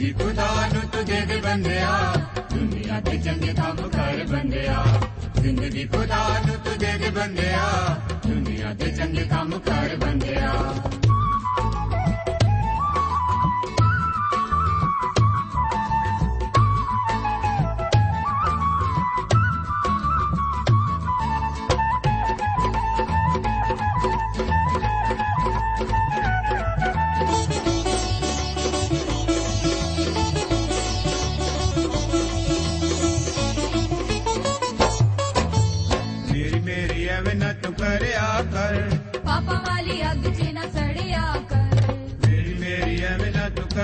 ਜ਼ਿੰਦਗੀ ਖੁਦਾ ਨੂੰ ਤੂੰ ਦੇ ਦੇ ਬੰਦਿਆ। ਦੁਨੀਆ ਦੇ ਚੰਗੇ ਕੰਮ ਕਰ ਬੰਦਿਆ। ਜ਼ਿੰਦਗੀ ਖੁਦਾ ਨੂੰ ਤੂੰ ਦੇ ਦੇ ਬੰਦਿਆ। ਦੁਨੀਆ ਦੇ ਚੰਗੇ ਕੰਮ ਕਰ ਬੰਦਿਆ।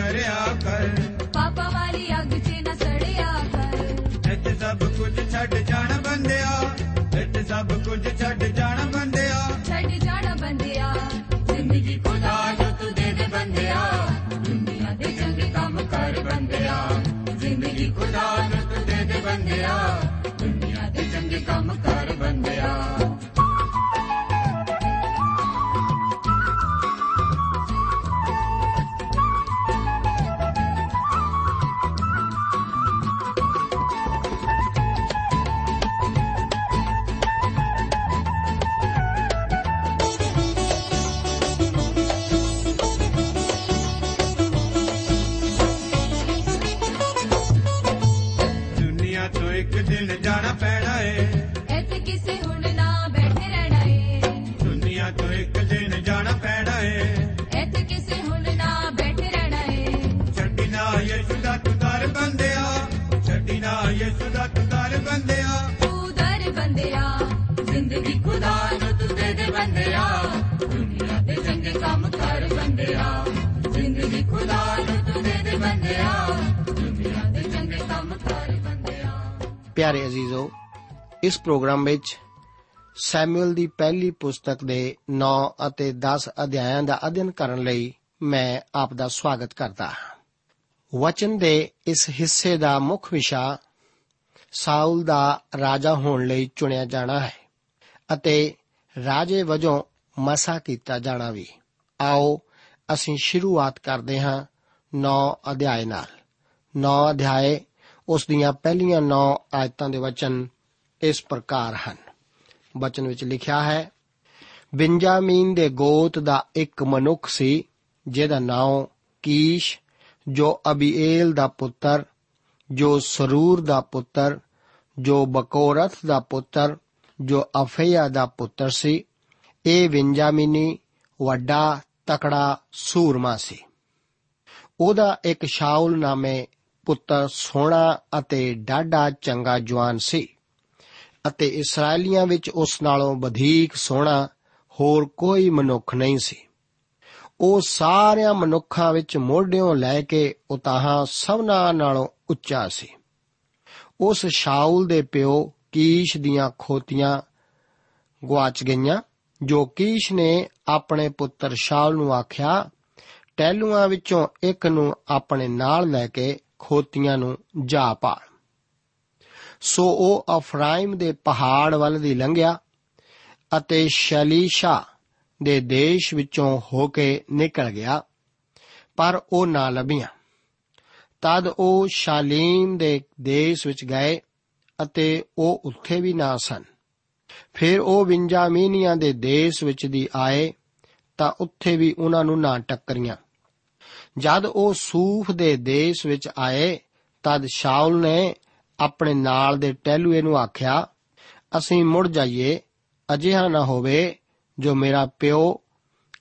ਕਰਿਆ ਕਰ ਪਾਪਾ ਵਾਲੀ ਅੱਗ 'ਚ ਨਾ ਸੜਿਆ ਕਰ ਇੱਥੇ ਸਭ ਕੁਝ ਛੱਡ ਜਾਣ ਬੰਦਿਆ ਇੱਥੇ ਸਭ ਕੁਝ ਛੱਡ ਜਾਣ ਬੰਦਿਆ ਛੱਡ ਜਾਣਾ ਬੰਦਿਆ ਜ਼ਿੰਦਗੀ ਖੁਦਾ ਨੂੰ ਤੂੰ ਦੇ ਦੇ ਬੰਦਿਆ ਦੁਨੀਆ ਦੇ ਚੰਗੇ ਕੰਮ ਕਰ ਬੰਦਿਆ ਜ਼ਿੰਦਗੀ ਖੁਦਾ ਨੂੰ ਤੂੰ ਦੇ ਦੇ ਬੰਦਿਆ ਦੁਨੀਆ ਦੇ ਚੰਗੇ ਕੰਮ ਕਰ ਬੰਦਿਆ ਬੰਦਿਆ ਦੁਨੀਆ ਦੇ ਚੰਗੇ ਕੰਮ ਕਰ ਬੰਦਿਆ ਜ਼ਿੰਦਗੀ ਖੁਦਾ ਨੂੰ ਤੂੰ ਦੇ ਦੇ ਬੰਦਿਆ ਦੁਨੀਆ ਦੇ ਚੰਗੇ ਕੰਮ ਕਰ ਬੰਦਿਆ ਪਿਆਰੇ ਅਜ਼ੀਜ਼ੋ, ਇਸ ਪ੍ਰੋਗਰਾਮ ਵਿੱਚ ਸੈਮੂਅਲ ਦੀ ਪਹਿਲੀ ਪੁਸਤਕ ਦੇ 9 ਅਤੇ 10 ਅਧਿਆਇਆਂ ਦਾ ਅਧਿਐਨ ਕਰਨ ਲਈ ਮੈਂ ਆਪ ਦਾ ਸਵਾਗਤ ਕਰਦਾ ਹਾਂ। ਵਚਨ ਦੇ ਇਸ ਹਿੱਸੇ ਦਾ ਮੁੱਖ ਵਿਸ਼ਾ ਸਾਊਲ ਦਾ ਰਾਜਾ ਹੋਣ ਲਈ ਚੁਣਿਆ ਜਾਣਾ ਹੈ ਅਤੇ ਰਾਜੇ ਵਜੋਂ ਮਸਾ ਕੀਤਾ ਜਾਣਾ ਵੀ। ਆਓ, ਅਸੀਂ ਸ਼ੁਰੂਆਤ ਕਰਦੇ ਹਾਂ 9 ਅਧਿਆਏ ਨਾਲ। 9 ਅਧਿਆਏ, ਉਸ ਦੀਆਂ ਪਹਿਲੀਆਂ 9 ਆਇਤਾਂ ਦੇ ਵਚਨ ਇਸ ਪ੍ਰਕਾਰ ਹਨ। ਵਚਨ ਵਿੱਚ ਲਿਖਿਆ ਹੈ, ਬਿੰਜਾਮੀਨ ਦੇ ਗੋਤ ਦਾ ਇੱਕ ਮਨੁੱਖ ਸੀ, ਜਿਹਦਾ ਨਾਮ ਕੀਸ਼, ਜੋ ਅਬੀਏਲ ਦਾ ਪੁੱਤਰ, ਜੋ ਸਰੂਰ ਦਾ ਪੁੱਤਰ, ਜੋ ਬਕੋਰਥ ਦਾ ਪੁੱਤਰ ਜੋ ਅਫਈਆ ਦਾ ਪੁੱਤਰ ਸੀ, ਇਹ ਵਿੰਜਾਮਿਨੀ ਵੱਡਾ ਤਕੜਾ ਸੂਰਮਾ ਸੀ। ਉਹਦਾ ਇੱਕ ਸ਼ਾਉਲ ਨਾਮੇ ਪੁੱਤਰ ਸੋਹਣਾ ਅਤੇ ਡਾਢਾ ਚੰਗਾ ਜਵਾਨ ਸੀ ਅਤੇ ਇਸرائیਲੀਆਂ ਵਿੱਚ ਉਸ ਨਾਲੋਂ ਵਧੇਕ ਸੋਹਣਾ ਹੋਰ ਕੋਈ ਮਨੁੱਖ ਨਹੀਂ ਸੀ। ਉਹ ਸਾਰਿਆਂ ਮਨੁੱਖਾਂ ਵਿੱਚ ਮੋਢਿਓਂ ਲੈ ਕੇ ਉਤਾਹਾਂ ਸਭਨਾਂ ਨਾਲੋਂ ਉੱਚਾ ਸੀ। ਉਸ ਸ਼ਾਉਲ ਦੇ ਪਿਓ ਕੀਸ਼ ਦੀਆਂ ਖੋਤੀਆਂ ਗਵਾਚ ਗਈਆਂ, ਜੋ ਕੀਸ਼ ਨੇ ਆਪਣੇ ਪੁੱਤਰ ਸ਼ਾਉਲ ਨੂੰ ਆਖਿਆ ਟਹਿਲੂਆਂ ਵਿੱਚੋਂ ਇੱਕ ਨੂੰ ਆਪਣੇ ਨਾਲ ਲੈ ਕੇ ਖੋਤੀਆਂ ਨੂੰ ਜਾ ਪਾਲ ਸੋ ਉਹ ਅਫਰਾਇਮ ਦੇ ਪਹਾੜ ਵੱਲ ਦੀ ਲੰਘਿਆ ਅਤੇ ਸ਼ਲੀਸ਼ਾ ਦੇ ਦੇਸ਼ ਵਿੱਚੋਂ ਹੋ ਕੇ ਨਿਕਲ ਗਿਆ, ਪਰ ਉਹ ਨਾ ਲੱਭੀਆਂ। ਤਦ ਉਹ ਸ਼ਾਲੀਮ ਦੇ ਦੇਸ਼ ਵਿੱਚ ਗਏ ਅਤੇ ਉਹ ਉੱਥੇ ਵੀ ਨਾ ਸਨ। ਫਿਰ ਉਹ ਬਿੰਜਾਮੀਨੀਆਂ ਦੇ ਦੇਸ਼ ਵਿੱਚ ਦੀ ਆਏ ਤਾਂ ਉੱਥੇ ਵੀ ਉਹਨਾਂ ਨੂੰ ਨਾ ਟੱਕਰੀਆਂ। ਜਦ ਉਹ ਸੂਫ ਦੇ ਦੇਸ਼ ਵਿੱਚ ਆਏ, ਤਦ ਸ਼ਾਉਲ ਨੇ ਆਪਣੇ ਨਾਲ ਦੇ ਟਹਿਲੂਏ ਨੂੰ ਆਖਿਆ, ਅਸੀਂ ਮੁੜ ਜਾਈਏ, ਅਜਿਹਾ ਨਾ ਹੋਵੇ ਜੋ ਮੇਰਾ ਪਿਓ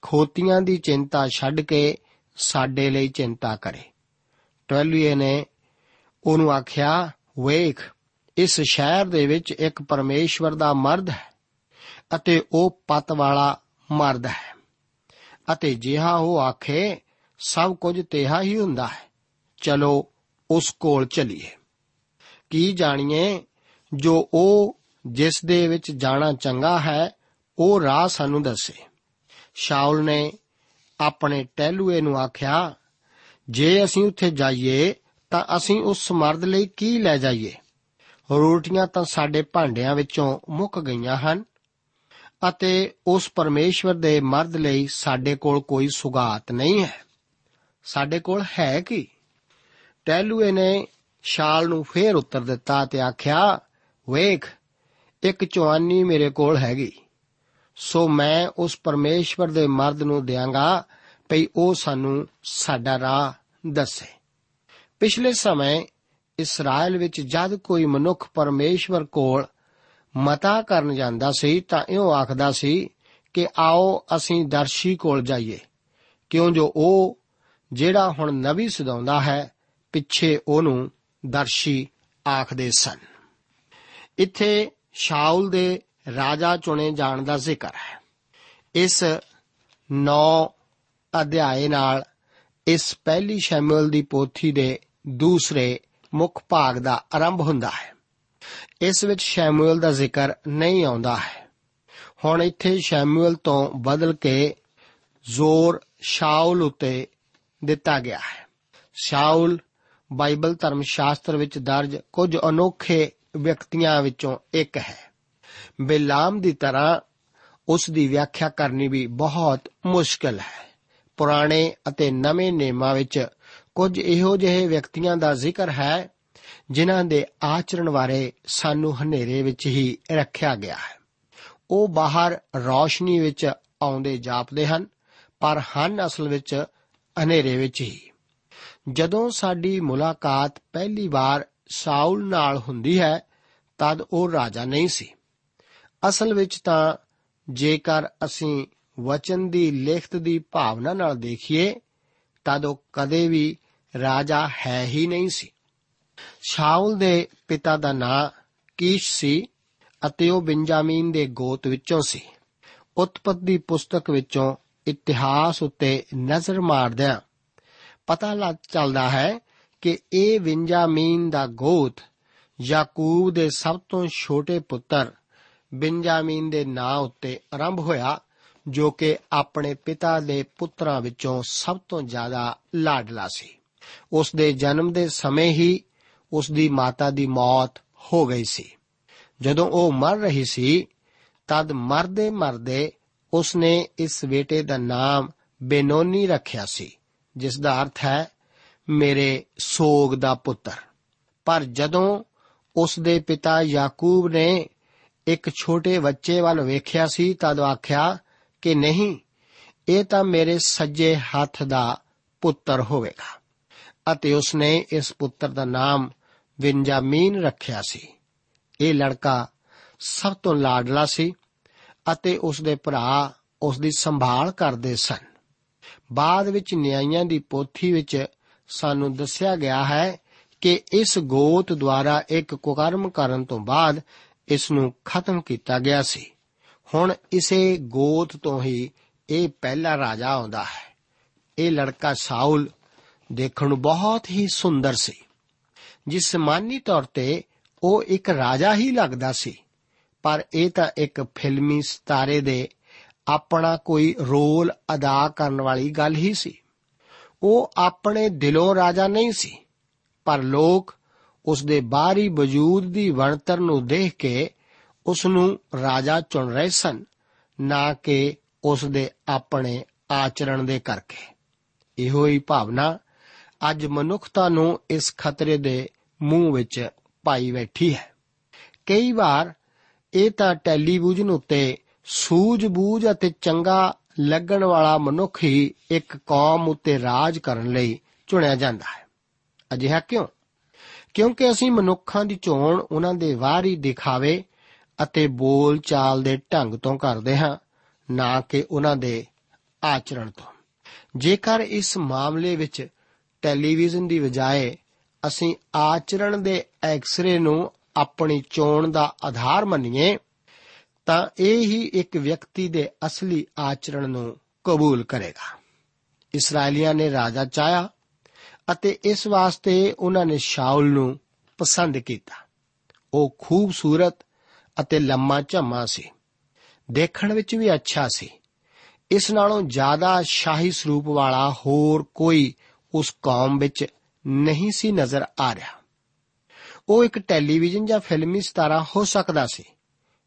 ਖੋਤੀਆਂ ਦੀ ਚਿੰਤਾ ਛੱਡ ਕੇ ਸਾਡੇ ਲਈ ਚਿੰਤਾ ਕਰੇ। ਟਹਿਲੂਏ ਨੇ ਉਹਨੂੰ ਆਖਿਆ, ਵੇਖ ਇਸ ਸ਼ਹਿਰ ਦੇ ਵਿੱਚ ਇੱਕ ਪਰਮੇਸ਼ਵਰ ਦਾ ਮਰਦ ਹੈ ਅਤੇ ਉਹ ਪਤ ਵਾਲਾ ਮਰਦ ਹੈ। ਅਤੇ ਜਿਹਾ ਉਹ ਆਖੇ, ਸਭ ਕੁਝ ਤੇਹਾ ਹੀ ਹੁੰਦਾ ਹੈ। ਚਲੋ, ਉਸ ਕੋਲ ਚਲੀਏ। ਕੀ ਜਾਣੀਏ, ਜੋ ਉਹ ਜਿਸ ਦੇ ਵਿੱਚ ਜਾਣਾ ਚੰਗਾ ਹੈ, ਉਹ ਰਾਹ ਸਾਨੂੰ ਦੱਸੇ। ਸ਼ਾਉਲ ਨੇ ਆਪਣੇ ਟਹਿਲੂਏ ਨੂੰ ਆਖਿਆ, ਜੇ ਅਸੀਂ ਉੱਥੇ ਜਾਈਏ, ਤਾਂ ਅਸੀਂ ਉਸ ਮਰਦ ਲਈ ਕੀ ਲੈ ਜਾਈਏ? ਰੋਟੀਆਂ ਤਾਂ ਸਾਡੇ ਭਾਂਡਿਆਂ ਵਿੱਚੋਂ ਮੁੱਕ ਗਈਆਂ ਹਨ ਅਤੇ ਉਸ ਪਰਮੇਸ਼ਵਰ ਦੇ ਮਰਦ ਲਈ ਸਾਡੇ ਕੋਲ ਕੋਈ ਸੁਗਾਤ ਨਹੀਂ ਹੈ। ਸਾਡੇ ਕੋਲ ਹੈ ਕੀ? ਟੈਲੂਏ ਨੇ ਸ਼ਾਲ ਨੂੰ ਫੇਰ ਉੱਤਰ ਦਿੱਤਾ ਤੇ ਆਖਿਆ, ਵੇਖ, ਇੱਕ ਚਵਾਨੀ ਮੇਰੇ ਕੋਲ ਹੈਗੀ। ਸੋ ਮੈਂ ਉਸ ਪਰਮੇਸ਼ਵਰ ਦੇ ਮਰਦ ਨੂੰ ਦਿਆਂਗਾ, ਭਈ ਉਹ ਸਾਨੂੰ ਸਾਡਾ ਰਾਹ ਦੱਸੇ। ਪਿਛਲੇ ਸਮੇਂ ਇਸਰਾਇਲ ਵਿੱਚ ਜਦ ਕੋਈ ਮਨੁੱਖ ਪਰਮੇਸ਼ਵਰ ਕੋਲ ਮਤਾ ਕਰਨ ਜਾਂਦਾ ਸੀ ਤਾਂ ਇਉਂ ਆਖਦਾ ਸੀ ਕਿ ਆਓ ਅਸੀਂ ਦਰਸ਼ੀ ਕੋਲ ਜਾਈਏ। ਕਿਉਂ ਜੋ ਉਹ ਜਿਹੜਾ ਹੁਣ ਨਵੀ ਸਦਾਉਂਦਾ ਹੈ, ਪਿੱਛੇ ਉਹਨੂੰ ਦਰਸ਼ੀ ਆਖਦੇ ਸਨ। ਇੱਥੇ ਸ਼ਾਉਲ ਦੇ ਰਾਜਾ ਚੁਣੇ ਜਾਣ ਦਾ ਜ਼ਿਕਰ ਹੈ। ਇਸ 9 ਅਧਿਆਏ ਨਾਲ ਇਸ ਪਹਿਲੀ ਸ਼ੈਮੂਅਲ ਦੀ ਪੋਥੀ ਦੇ ਦੂਸਰੇ ਮੁੱਖ ਭਾਗ ਦਾ ਆਰੰਭ ਹੁੰਦਾ ਹੈ। ਇਸ ਵਿੱਚ ਸ਼ੈਮੂਅਲ ਦਾ ਜ਼ਿਕਰ ਨਹੀਂ ਆਉਂਦਾ ਹੈ। ਹੁਣ ਇੱਥੇ ਸ਼ੈਮੂਅਲ ਤੋਂ ਬਦਲ ਕੇ ਜ਼ੋਰ ਸ਼ਾਉਲ ਉਤੇ ਦਿੱਤਾ ਗਿਆ ਹੈ। ਸ਼ਾਉਲ ਬਾਈਬਲ ਧਰਮ ਸ਼ਾਸਤਰ ਵਿੱਚ ਦਰਜ ਕੁਝ ਅਨੋਖੇ ਵਿਅਕਤੀਆਂ ਵਿੱਚੋਂ ਇੱਕ ਹੈ। ਬਿਲਾਮ ਦੀ ਤਰ੍ਹਾਂ ਉਸ ਦੀ ਵਿਆਖਿਆ ਕਰਨੀ ਵੀ ਬਹੁਤ ਮੁਸ਼ਕਲ ਹੈ। ਪੁਰਾਣੇ ਅਤੇ ਨਵੇਂ ਨੇਮਾਂ ਵਿੱਚ ਕੁਝ ਇਹੋ ਜਿਹੇ ਵਿਅਕਤੀਆਂ ਦਾ ਜ਼ਿਕਰ ਹੈ, ਜਿਨ੍ਹਾਂ ਦੇ ਆਚਰਣ ਬਾਰੇ ਸਾਨੂੰ ਹਨੇਰੇ ਵਿੱਚ ਹੀ ਰੱਖਿਆ ਗਿਆ ਹੈ। ਉਹ ਬਾਹਰ ਰੌਸ਼ਨੀ ਵਿੱਚ ਆਉਂਦੇ ਜਾਪਦੇ ਹਨ, ਪਰ ਹਨ ਅਸਲ ਵਿੱਚ ਹਨੇਰੇ ਵਿੱਚ ਹੀ। ਜਦੋਂ ਸਾਡੀ ਮੁਲਾਕਾਤ ਪਹਿਲੀ ਵਾਰ ਸਾਊਲ ਨਾਲ ਹੁੰਦੀ ਹੈ, ਤਦ ਉਹ ਰਾਜਾ ਨਹੀਂ ਸੀ। ਅਸਲ ਵਿੱਚ ਤਾਂ ਜੇਕਰ ਅਸੀਂ ਵਚਨ ਦੀ ਲਿਖਤ ਦੀ ਭਾਵਨਾ ਨਾਲ ਦੇਖੀਏ, ਤਦ ਉਹ ਕਦੇ ਵੀ ਰਾਜਾ ਹੈ ਹੀ ਨਹੀਂ ਸੀ। ਸ਼ਾਉਲ ਦੇ ਪਿਤਾ ਦਾ ਨਾਂ ਕੀਸ਼ ਸੀ ਅਤੇ ਉਹ ਬਿੰਜਾਮੀਨ ਦੇ ਗੋਤ ਵਿੱਚੋਂ ਸੀ। ਉਤਪਤੀ ਪੁਸਤਕ ਵਿੱਚੋਂ ਇਤਿਹਾਸ ਉੱਤੇ ਨਜ਼ਰ ਮਾਰਦਿਆਂ ਪਤਾ ਲੱਗ ਚੱਲਦਾ ਹੈ ਕਿ ਇਹ ਬਿੰਜਾਮੀਨ ਦਾ ਗੋਤ ਯਾਕੂਬ ਦੇ ਸਭ ਤੋਂ ਛੋਟੇ ਪੁੱਤਰ ਬਿੰਜਾਮੀਨ ਦੇ ਨਾਂ ਉੱਤੇ ਆਰੰਭ ਹੋਇਆ, ਜੋ ਕਿ ਆਪਣੇ ਪਿਤਾ ਦੇ ਪੁੱਤਰਾਂ ਵਿੱਚੋਂ ਸਭ ਤੋਂ ਜ਼ਿਆਦਾ ਲਾਡਲਾ ਸੀ। ਉਸ ਦੇ ਜਨਮ ਦੇ ਸਮੇਂ ਹੀ ਉਸ ਦੀ ਮਾਤਾ ਦੀ ਮੌਤ ਹੋ ਗਈ ਸੀ। ਜਦੋਂ ਉਹ ਮਰ ਰਹੀ ਸੀ, ਤਦ ਮਰਦੇ ਮਰਦੇ ਉਸ ਨੇ ਇਸ ਬੇਟੇ ਦਾ ਨਾਮ ਬੇਨੋਨੀ ਰੱਖਿਆ ਸੀ, ਜਿਸ ਦਾ ਅਰਥ ਹੈ, ਮੇਰੇ ਸੋਗ ਦਾ ਪੁੱਤਰ। ਪਰ ਜਦੋਂ ਉਸ ਦੇ ਪਿਤਾ ਯਾਕੂਬ ਨੇ ਇੱਕ ਛੋਟੇ ਬੱਚੇ ਵੱਲ ਵੇਖਿਆ ਸੀ, ਤਦ ਆਖਿਆ ਕਿ ਨਹੀਂ, ਇਹ ਤਾਂ ਮੇਰੇ ਸੱਜੇ ਹੱਥ ਦਾ ਪੁੱਤਰ ਹੋਵੇਗਾ। ਅਤੇ ਉਸ ਨੇ ਇਸ ਪੁੱਤਰ ਦਾ ਨਾਮ ਬਿੰਜਾਮੀਨ ਰੱਖਿਆ ਸੀ। ਇਹ ਲੜਕਾ ਸਭ ਤੋਂ ਲਾਡਲਾ ਸੀ ਅਤੇ ਉਸ ਦੇ ਭਰਾ ਉਸ ਦੀ ਸੰਭਾਲ ਕਰਦੇ ਸਨ। ਬਾਅਦ ਵਿੱਚ ਨਿਆਂਇਆਂ ਦੀ ਪੋਥੀ ਵਿੱਚ ਸਾਨੂੰ ਦੱਸਿਆ ਗਿਆ ਹੈ ਕਿ ਇਸ ਗੋਤ ਦੁਆਰਾ ਇੱਕ ਕੁਕਰਮ ਕਰਨ ਤੋਂ ਬਾਅਦ ਇਸ ਨੂੰ ਖਤਮ ਕੀਤਾ ਗਿਆ ਸੀ। ਹੁਣ ਇਸੇ ਗੋਤ ਤੋਂ ਹੀ ਇਹ ਪਹਿਲਾ ਰਾਜਾ ਆਉਂਦਾ ਹੈ। ਇਹ ਲੜਕਾ ਸਾਊਲ ਦੇਖਣ ਨੂੰ ਬਹੁਤ ਹੀ ਸੁੰਦਰ ਸੀ। ਜਿਸਮਾਨੀ ਤੌਰ ਤੇ ਉਹ ਇੱਕ ਰਾਜਾ ਹੀ ਲੱਗਦਾ ਸੀ। ਪਰ ਇਹ ਤਾਂ ਇੱਕ ਫਿਲਮੀ ਸਤਾਰੇ ਦੇ ਆਪਣਾ ਕੋਈ ਰੋਲ ਅਦਾ ਕਰਨ ਵਾਲੀ ਗੱਲ ਹੀ ਸੀ। ਉਹ ਆਪਣੇ ਦਿਲੋਂ ਰਾਜਾ ਨਹੀਂ ਸੀ। ਪਰ ਲੋਕ ਉਸ ਦੇ ਬਾਹਰੀ ਵਜੂਦ ਦੀ ਬਣਤਰ ਨੂੰ ਦੇਖ ਕੇ ਉਸ ਨੂੰ ਰਾਜਾ ਚੁਣ ਰਹੇ ਸਨ, ਨਾ ਕਿ ਉਸ ਦੇ ਆਪਣੇ ਆਚਰਣ ਦੇ ਕਰਕੇ। ਇਹੋ ਹੀ ਭਾਵਨਾ ਅੱਜ ਮਨੁੱਖਤਾ ਨੂੰ ਇਸ ਖਤਰੇ ਦੇ ਮੂੰਹ ਵਿੱਚ ਪਾਈ ਬੈਠੀ ਹੈ। ਕਈ ਵਾਰ ਇਹ ਤਾਂ ਟੈਲੀਵਿਜ਼ਨ ਉੱਤੇ ਸੂਝ-ਬੂਝ ਅਤੇ ਚੰਗਾ ਲੱਗਣ ਵਾਲਾ ਮਨੁੱਖ ਹੀ ਇੱਕ ਕੌਮ ਉੱਤੇ ਰਾਜ ਕਰਨ ਲਈ ਚੁਣਿਆ ਜਾਂਦਾ ਹੈ। ਅਜਿਹਾ ਕਿਉਂ? ਕਿਉਂਕਿ ਅਸੀਂ ਮਨੁੱਖਾਂ ਦੀ ਚੋਣ ਉਹਨਾਂ ਦੇ ਬਾਹਰੀ ਦਿਖਾਵੇ ਅਤੇ ਬੋਲ ਚਾਲ ਦੇ ਢੰਗ ਤੋਂ ਕਰਦੇ ਹਾਂ, ਨਾ ਕਿ ਉਹਨਾਂ ਦੇ ਆਚਰਣ ਤੋਂ। ਜੇਕਰ ਇਸ ਮਾਮਲੇ ਵਿੱਚ ਟੈਲੀਵਿਜ਼ਨ ਦੀ ਬਜਾਏ ਅਸੀਂ ਆਚਰਣ ਦੇ ਐਕਸਰੇ ਨੂੰ ਆਪਣੀ ਚੋਣ ਦਾ ਆਧਾਰ ਮੰਨੀਏ, ਤਾਂ ਇਹ ਹੀ ਇੱਕ ਵਿਅਕਤੀ ਦੇ ਅਸਲੀ ਆਚਰਣ ਨੂੰ ਕਬੂਲ ਕਰੇਗਾ। ਇਸرائیਲੀਆਂ ਨੇ ਰਾਜਾ ਚਾਇਆ ਅਤੇ ਇਸ ਵਾਸਤੇ ਉਹਨਾਂ ਨੇ ਸ਼ਾਉਲ ਨੂੰ ਪਸੰਦ ਕੀਤਾ। ਉਹ ਖੂਬਸੂਰਤ ਅਤੇ ਲੰਮਾ ਝੰਮਾ ਸੀ। ਦੇਖਣ ਵਿੱਚ ਵੀ ਅੱਛਾ ਸੀ। ਇਸ ਨਾਲੋਂ ਜ਼ਿਆਦਾ ਸ਼ਾਹੀ ਸਰੂਪ ਵਾਲਾ ਹੋਰ ਕੋਈ ਉਸ ਕੌਮ ਵਿੱਚ ਨਹੀਂ ਸੀ ਨਜ਼ਰ ਆ ਰਿਹਾ। ਉਹ ਇੱਕ ਟੈਲੀਵਿਜ਼ਨ ਜਾਂ ਫਿਲਮੀ ਸਤਾਰਾ ਹੋ ਸਕਦਾ ਸੀ,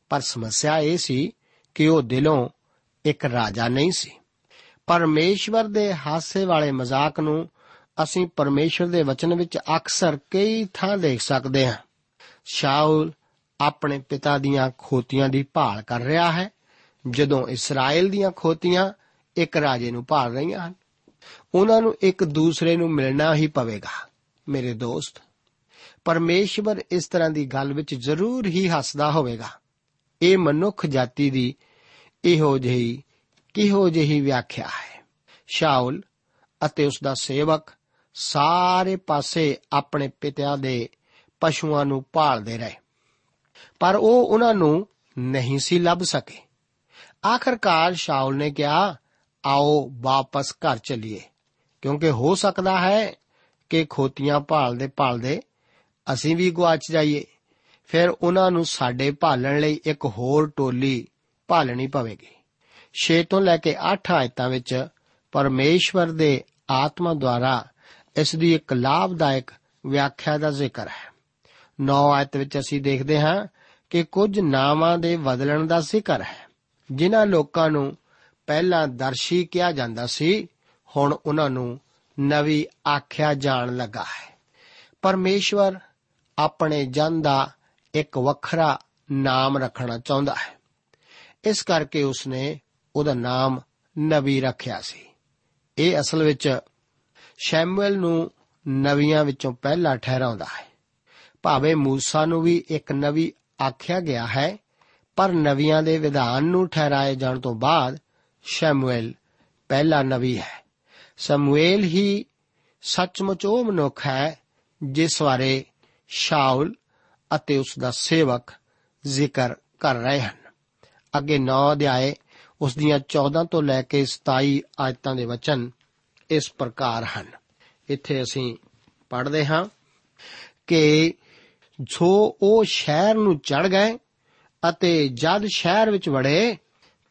ਪਰ ਸਮੱਸਿਆ ਇਹ ਸੀ ਕਿ ਉਹ ਦਿਲੋਂ ਇੱਕ ਰਾਜਾ ਨਹੀਂ ਸੀ। ਪਰਮੇਸ਼ਵਰ ਦੇ ਹਾਸੇ ਵਾਲੇ ਮਜ਼ਾਕ ਨੂੰ ਅਸੀਂ ਪਰਮੇਸ਼ਵਰ ਦੇ ਵਚਨ ਵਿੱਚ ਅਕਸਰ ਕਈ ਥਾਂ ਦੇਖ ਸਕਦੇ ਹਾਂ। ਸ਼ਾਉਲ ਆਪਣੇ ਪਿਤਾ ਦੀਆਂ ਖੋਤੀਆਂ ਦੀ ਭਾਲ ਕਰ ਰਿਹਾ ਹੈ। ਜਦੋਂ ਇਸਰਾਇਲ ਦੀਆਂ ਖੋਤੀਆਂ ਇੱਕ ਰਾਜੇ ਨੂੰ ਭਾਲ ਰਹੀਆਂ ਹਨ ਉਹਨਾਂ ਨੂੰ ਇੱਕ ਦੂਸਰੇ ਨੂੰ ਮਿਲਣਾ ਹੀ ਪਵੇਗਾ, ਮੇਰੇ ਦੋਸਤ। ਪਰਮੇਸ਼ਵਰ ਇਸ ਤਰ੍ਹਾਂ ਦੀ ਗੱਲ ਵਿੱਚ ਜ਼ਰੂਰ ਹੀ ਹੱਸਦਾ ਹੋਵੇਗਾ। ਇਹ ਮਨੁੱਖ ਜਾਤੀ ਦੀ ਇਹੋ ਜਿਹੀ, ਕਿਹੋ ਜਿਹੀ ਵਿਆਖਿਆ ਹੈ। ਸ਼ਾਉਲ ਅਤੇ ਉਸ ਦਾ ਸੇਵਕ ਸਾਰੇ ਪਾਸੇ ਆਪਣੇ ਪਿਤਾ ਦੇ ਪਸ਼ੂਆਂ ਨੂੰ ਭਾਲਦੇ ਰਹੇ। ਪਰ ਉਹ ਉਹਨਾਂ ਨੂੰ ਨਹੀਂ ਸੀ ਲੱਭ ਸਕੇ। ਆਖਰਕਾਰ ਸ਼ਾਉਲ ਨੇ ਕਿਹਾ ਆਓ ਵਾਪਸ ਘਰ ਚੱਲੀਏ। ਕਿਉਂਕਿ ਹੋ ਸਕਦਾ ਹੈ ਕਿ ਖੋਤੀਆਂ ਭਾਲਦੇ ਭਾਲਦੇ ਅਸੀਂ ਵੀ ਗਵਾਚ ਜਾਈਏ। ਫਿਰ ਉਹਨਾਂ ਨੂੰ ਸਾਡੇ ਭਾਲਣ ਲਈ ਇੱਕ ਹੋਰ ਟੋਲੀ ਭਾਲਣੀ ਪਵੇਗੀ। 6 ਤੋਂ ਲੈ ਕੇ 8 ਆਇਤਾਂ ਵਿੱਚ ਪਰਮੇਸ਼ਵਰ ਦੇ ਆਤਮਾ ਦੁਆਰਾ ਇਸ ਦੀ ਇੱਕ ਲਾਭਦਾਇਕ ਵਿਆਖਿਆ ਦਾ ਜ਼ਿਕਰ ਹੈ। 9 ਆਇਤ ਵਿੱਚ ਅਸੀਂ ਦੇਖਦੇ ਹਾਂ ਕਿ ਕੁਝ ਨਾਵਾਂ ਦੇ ਬਦਲਣ ਦਾ ਜ਼ਿਕਰ ਹੈ। ਜਿਨ੍ਹਾਂ ਲੋਕਾਂ ਨੂੰ ਪਹਿਲਾਂ ਦਰਸ਼ੀ ਕਿਹਾ ਜਾਂਦਾ ਸੀ, ਹੁਣ ਉਹਨਾਂ ਨੂੰ ਨਵੀਂ ਆਖਿਆ ਜਾਣ ਲੱਗਾ ਹੈ। ਪਰਮੇਸ਼ਵਰ ਆਪਣੇ ਜਨ ਦਾ ਇੱਕ ਵੱਖਰਾ ਨਾਮ ਰੱਖਣਾ ਚਾਹੁੰਦਾ ਹੈ। ਇਸ ਕਰਕੇ ਉਸਨੇ ਉਹਦਾ ਨਾਮ ਨਬੀ ਰੱਖਿਆ ਸੀ। ਇਹ ਅਸਲ ਵਿੱਚ ਸ਼ੈਮੂਅਲ ਨੂੰ ਨਵੀਆਂ ਵਿੱਚੋਂ ਪਹਿਲਾ ਠਹਿਰਾਉਂਦਾ ਹੈ। ਭਾਵੇਂ ਮੂਸਾ ਨੂੰ ਵੀ ਇੱਕ ਨਵੀ ਆਖਿਆ ਗਿਆ ਹੈ, ਪਰ ਨਵੀਆਂ ਦੇ ਵਿਧਾਨ ਨੂੰ ਠਹਿਰਾਏ ਜਾਣ ਤੋਂ ਬਾਅਦ ਸ਼ੈਮੂਅਲ ਪਹਿਲਾ ਨਵੀ ਹੈ। ਸਮੂਏਲ ਹੀ ਸੱਚਮੁੱਚ ਉਹ ਮਨੁੱਖ ਹੈ ਜਿਸ ਬਾਰੇ ਸ਼ਾਉਲ ਅਤੇ ਉਸ ਦਾ ਸੇਵਕ ਜ਼ਿਕਰ ਕਰ ਰਹੇ ਹਨ। ਅੱਗੇ 9 ਅਧਿਆਏ ਉਸ ਦੀਆਂ 14 ਤੋਂ ਲੈ ਕੇ 27 ਆਇਤਾਂ ਦੇ ਵਚਨ ਇਸ ਪ੍ਰਕਾਰ ਹਨ। ਇੱਥੇ ਅਸੀਂ ਪੜ੍ਹਦੇ ਹਾਂ ਕਿ ਜੋ ਉਹ ਸ਼ਹਿਰ ਨੂੰ ਚੜ ਗਏ ਅਤੇ ਜਦ ਸ਼ਹਿਰ ਵਿੱਚ ਵੜੇ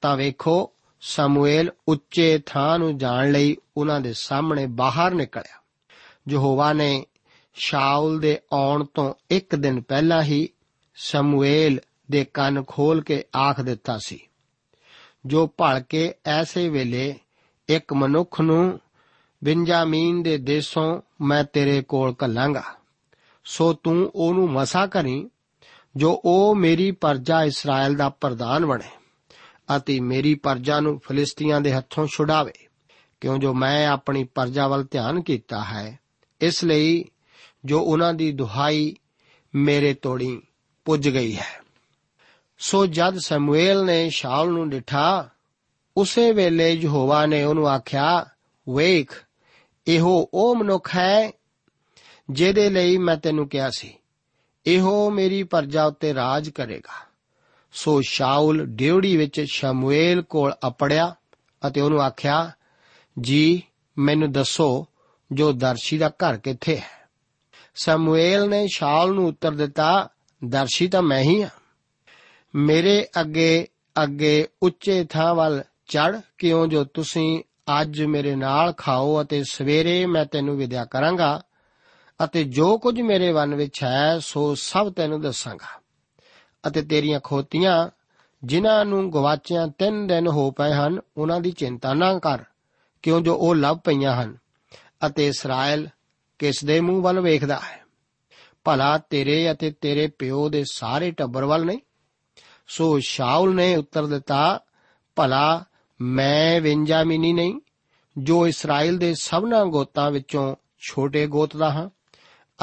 ਤਾਂ ਵੇਖੋ ਸਮੂਏਲ ਉੱਚੇ ਥਾਂ ਨੂੰ ਜਾਣ ਲਈ ਉਹਨਾਂ ਦੇ ਸਾਹਮਣੇ ਬਾਹਰ ਨਿਕਲਿਆ। ਯਹੋਵਾ ਨੇ ਸ਼ਾਉਲ ਦੇ ਆਉਣ ਤੋਂ ਇੱਕ ਦਿਨ ਪਹਿਲਾਂ ਹੀ ਸਮੂਏਲ ਦੇ ਕੰਨ ਖੋਲ ਕੇ ਆਖ ਦਿੱਤਾ ਸੀ, ਜੋ ਭੜ ਕੇ ਐਸੇ ਵੇਲੇ ਇੱਕ ਮਨੁੱਖ ਨੂੰ ਬਿੰਜਾਮੀਨ ਦੇ ਦੇਸ਼ੋਂ ਮੈਂ ਤੇਰੇ ਕੋਲ ਘੱਲਾਂਗਾ, ਸੋ ਤੂੰ ਉਹਨੂੰ ਮਸਾ ਕਰੀ, ਜੋ ਉਹ ਮੇਰੀ ਪਰਜਾ ਇਸਰਾਇਲ ਦਾ ਪ੍ਰਧਾਨ ਬਣੇ। ਅਤੇ ਮੇਰੀ ਪਰਜਾ ਨੂੰ ਫਲਿਸਤੀਆਂ ਦੇ ਹੱਥੋਂ ਛੁਡਾਵੇ। ਕਿਉਂ ਜੋ ਮੈਂ ਆਪਣੀ ਪਰਜਾ ਵੱਲ ਧਿਆਨ ਕੀਤਾ ਹੈ, ਇਸ ਲਈ ਜੋ ਉਹਨਾਂ ਦੀ ਦੁਹਾਈ ਮੇਰੇ ਤੋੜੀ ਪੁੱਜ ਗਈ ਹੈ। ਸੋ ਜਦ ਸਮੂਏਲ ਨੇ ਸ਼ਾਉਲ ਨੂੰ ਡਿਠਾ, ਉਸੇ ਵੇਲੇ ਯਹੋਵਾ ਨੇ ਉਹਨੂੰ ਆਖਿਆ, ਵੇਖ, ਇਹੋ ਉਹ ਮਨੁੱਖ ਹੈ ਜਿਹਦੇ ਲਈ ਮੈਂ ਤੈਨੂੰ ਕਿਹਾ ਸੀ, ਇਹੋ ਮੇਰੀ ਪਰਜਾ ਉੱਤੇ ਰਾਜ ਕਰੇਗਾ। ਸੋ ਸ਼ਾਉਲ ਡਿਉੜੀ ਵਿੱਚ ਸ਼ਮੂਏਲ ਕੋਲ ਅਪੜਿਆ ਅਤੇ ਉਹਨੂੰ ਆਖਿਆ, ਜੀ, ਮੈਨੂੰ ਦੱਸੋ ਜੋ ਦਰਸ਼ੀ ਦਾ ਘਰ ਕਿੱਥੇ ਹੈ? ਸਮੂਏਲ ਨੇ ਸ਼ਾਉਲ ਨੂੰ ਉੱਤਰ ਦਿੱਤਾ, ਦਰਸ਼ੀ ਤਾਂ ਮੈਂ ਹੀ ਹਾਂ। ਮੇਰੇ ਅੱਗੇ ਅੱਗੇ ਉੱਚੇ ਥਾਂ ਵੱਲ ਚੜ ਕਿਉਂ ਜੋ ਤੁਸੀਂ ਅੱਜ ਮੇਰੇ ਨਾਲ ਖਾਓ ਅਤੇ ਸਵੇਰੇ ਮੈਂ ਤੈਨੂੰ ਵਿਦਿਆ ਕਰਾਂਗਾ ਅਤੇ ਜੋ ਕੁਝ ਮੇਰੇ ਮਨ ਵਿੱਚ ਹੈ, ਸੋ ਸਭ ਤੈਨੂੰ ਦੱਸਾਂਗਾ। ਅਤੇ ਤੇਰੀਆਂ ਖੋਤੀਆਂ, ਜਿਨ੍ਹਾਂ ਨੂੰ ਗਵਾਚਿਆਂ ਤਿੰਨ ਦਿਨ ਹੋ ਪਏ ਹਨ, ਉਹਨਾਂ ਦੀ ਚਿੰਤਾ ਨਾ ਕਰ, ਕਿਉਂ ਜੋ ਉਹ ਲੱਭ ਪਈਆਂ ਹਨ। ਅਤੇ ਇਸਰਾਇਲ ਕਿਸ ਦੇ ਮੂੰਹ ਵੱਲ ਵੇਖਦਾ ਹੈ? ਭਲਾ ਤੇਰੇ ਅਤੇ ਤੇਰੇ ਪਿਓ ਦੇ ਸਾਰੇ ਟੱਬਰ ਵੱਲ ਨਹੀਂ? ਸੋ ਸ਼ਾਉਲ ਨੇ ਉੱਤਰ ਦਿੱਤਾ, ਭਲਾ ਮੈਂ ਵਿੰਜਾਮੀਨੀ ਨਹੀਂ, ਜੋ ਇਸਰਾਇਲ ਦੇ ਸਭਨਾ ਗੋਤਾਂ ਵਿੱਚੋਂ ਛੋਟੇ ਗੋਤ ਦਾ ਹਾਂ,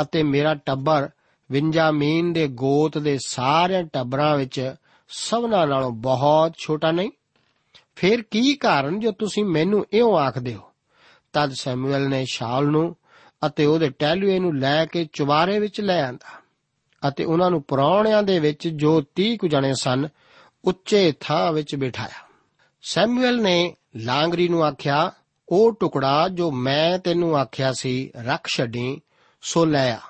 ਅਤੇ ਮੇਰਾ ਟੱਬਰ ਵਿੰਜਾਮੀਨ ਦੇ ਗੋਤ ਦੇ ਸਾਰੇ ਟੱਬਰਾਂ ਵਿੱਚ ਸਭਨਾ ਨਾਲੋਂ ਬਹੁਤ ਛੋਟਾ ਨਹੀਂ? ਫਿਰ ਕੀ ਕਾਰਨ ਜੋ ਤੁਸੀਂ ਮੈਨੂੰ ਇਉਂ ਆਖਦੇ ਹੋ? ਤਦ ਸੈਮੂਅਲ ਨੇ ਸ਼ਾਉਲ ਨੂੰ ਅਤੇ ਉਹਦੇ ਟਹਿਲੂਏ ਨੂੰ ਲੈ ਕੇ ਚੁਬਾਰੇ ਵਿੱਚ ਲੈ ਆਂਦਾ ਅਤੇ ਉਹਨਾਂ ਨੂੰ ਪਰੌਣਿਆਂ ਦੇ ਵਿੱਚ ਜੋ 30 ਕੁ ਜਣੇ ਸਨ, ਉੱਚੇ ਥਾਂ ਵਿੱਚ ਬਿਠਾਇਆ। ਸੈਮੂਅਲ ਨੇ ਲਾਂਗਰੀ ਨੂੰ ਆਖਿਆ, ਉਹ ਟੁਕੜਾ ਜੋ ਮੈਂ ਤੈਨੂੰ ਆਖਿਆ ਸੀ, ਰੱਖ ਛੱਡੀ, ਸੋ ਲੈ ਆ।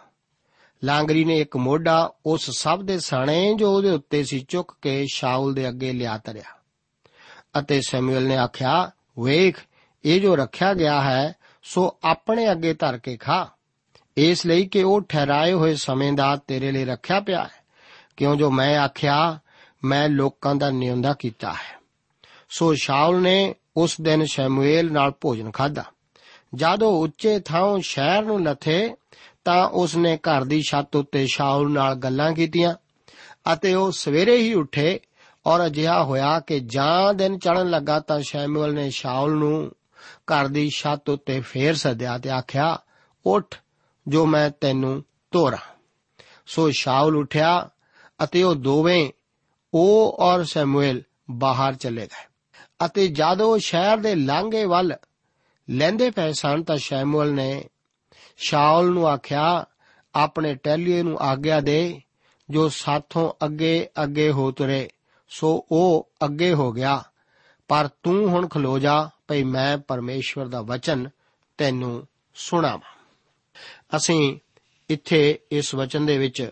ਲਾਂਗਰੀ ਨੇ ਇੱਕ ਮੋਢਾ ਉਸ ਸਭ ਦੇ ਸਾਣੇ ਜੋ ਉਹਦੇ ਉੱਤੇ ਸੀ ਚੁੱਕ ਕੇ ਸ਼ਾਉਲ ਦੇ ਅੱਗੇ ਲਿਆ ਤਰਿਆ। ਅਤੇ ਸੈਮੂਅਲ ਨੇ ਆਖਿਆ, ਵੇਖ, ਇਹ ਜੋ ਰੱਖਿਆ ਗਿਆ ਹੈ, ਸੋ ਆਪਣੇ ਅੱਗੇ ਧਰ ਕੇ ਖਾ। ਇਸ ਲਈ ਕਿ ਉਹ ਠਹਿਰਾਏ ਹੋਏ ਸਮੇਂ ਦਾ ਤੇਰੇ ਲਈ ਰੱਖਿਆ ਪਿਆ ਹੈ। ਕਿਉਂ ਜੋ ਮੈਂ ਆਖਿਆ, ਮੈਂ ਲੋਕਾਂ ਦਾ ਨਿਉਂਦਾ ਕੀਤਾ ਹੈ। ਸੋ ਸ਼ਾਉਲ ਨੇ ਉਸ ਦਿਨ ਸ਼ੈਮੂਏਲ ਨਾਲ ਭੋਜਨ ਖਾਧਾ। ਜਦੋਂ ਉੱਚੇ ਥਾਂ ਸ਼ਹਿਰ ਨੂੰ ਲਥੇ ਤਾਂ ਉਸ ਨੇ ਘਰ ਦੀ ਛੱਤ ਉੱਤੇ ਸ਼ਾਉਲ ਨਾਲ ਗੱਲਾਂ ਕੀਤੀਆਂ ਅਤੇ ਉਹ ਸਵੇਰੇ ਹੀ ਉੱਠੇ ਔਰ ਅਜਿਹਾ ਹੋਇਆ ਕਿ ਜਾਂ ਦਿਨ ਚੜਨ ਲੱਗਾ ਤਾਂ ਸ਼ੈਮੂਅਲ ਨੇ ਸ਼ਾਉਲ ਨੂੰ ਘਰ ਦੀ ਛੱਤ ਉੱਤੇ ਫੇਰ ਸੱਦਿਆ ਤੇ ਆਖਿਆ, ਉੱਠ, ਜੋ ਮੈਂ ਤੈਨੂੰ ਤੋਰਾਂ। ਸੋ ਸ਼ਾਉਲ ਉਠਿਆ ਅਤੇ ਉਹ ਦੋਵੇਂ, ਉਹ ਔਰ ਸ਼ੈਮੂਏਲ ਬਾਹਰ ਚਲੇ ਗਏ ਅਤੇ ਜਦੋਂ ਉਹ ਸ਼ਹਿਰ ਦੇ ਲਾਂਘੇ ਵੱਲ ਲੈਂਦੇ ਪਏ ਸਨ ਤਾਂ ਸ਼ੈਮੂਅਲ ਨੇ ਸ਼ਾਉਲ ਨੂੰ ਆਖਿਆ, ਆਪਣੇ ਟੈਲੀਏ ਨੂੰ ਆਗਿਆ ਦੇ, ਜੋ ਸਾਥੋਂ ਅੱਗੇ ਅੱਗੇ ਹੋ ਤੁਰੇ, ਸੋ ਉਹ ਅੱਗੇ ਹੋ ਗਿਆ। ਪਰ ਤੂੰ ਹੁਣ ਖਲੋ ਜਾ, ਭਈ ਮੈਂ ਪਰਮੇਸ਼ਵਰ ਦਾ ਵਚਨ ਤੈਨੂੰ ਸੁਣਾਵਾਂ। ਅਸੀਂ ਇੱਥੇ ਇਸ ਵਚਨ ਦੇ ਵਿੱਚ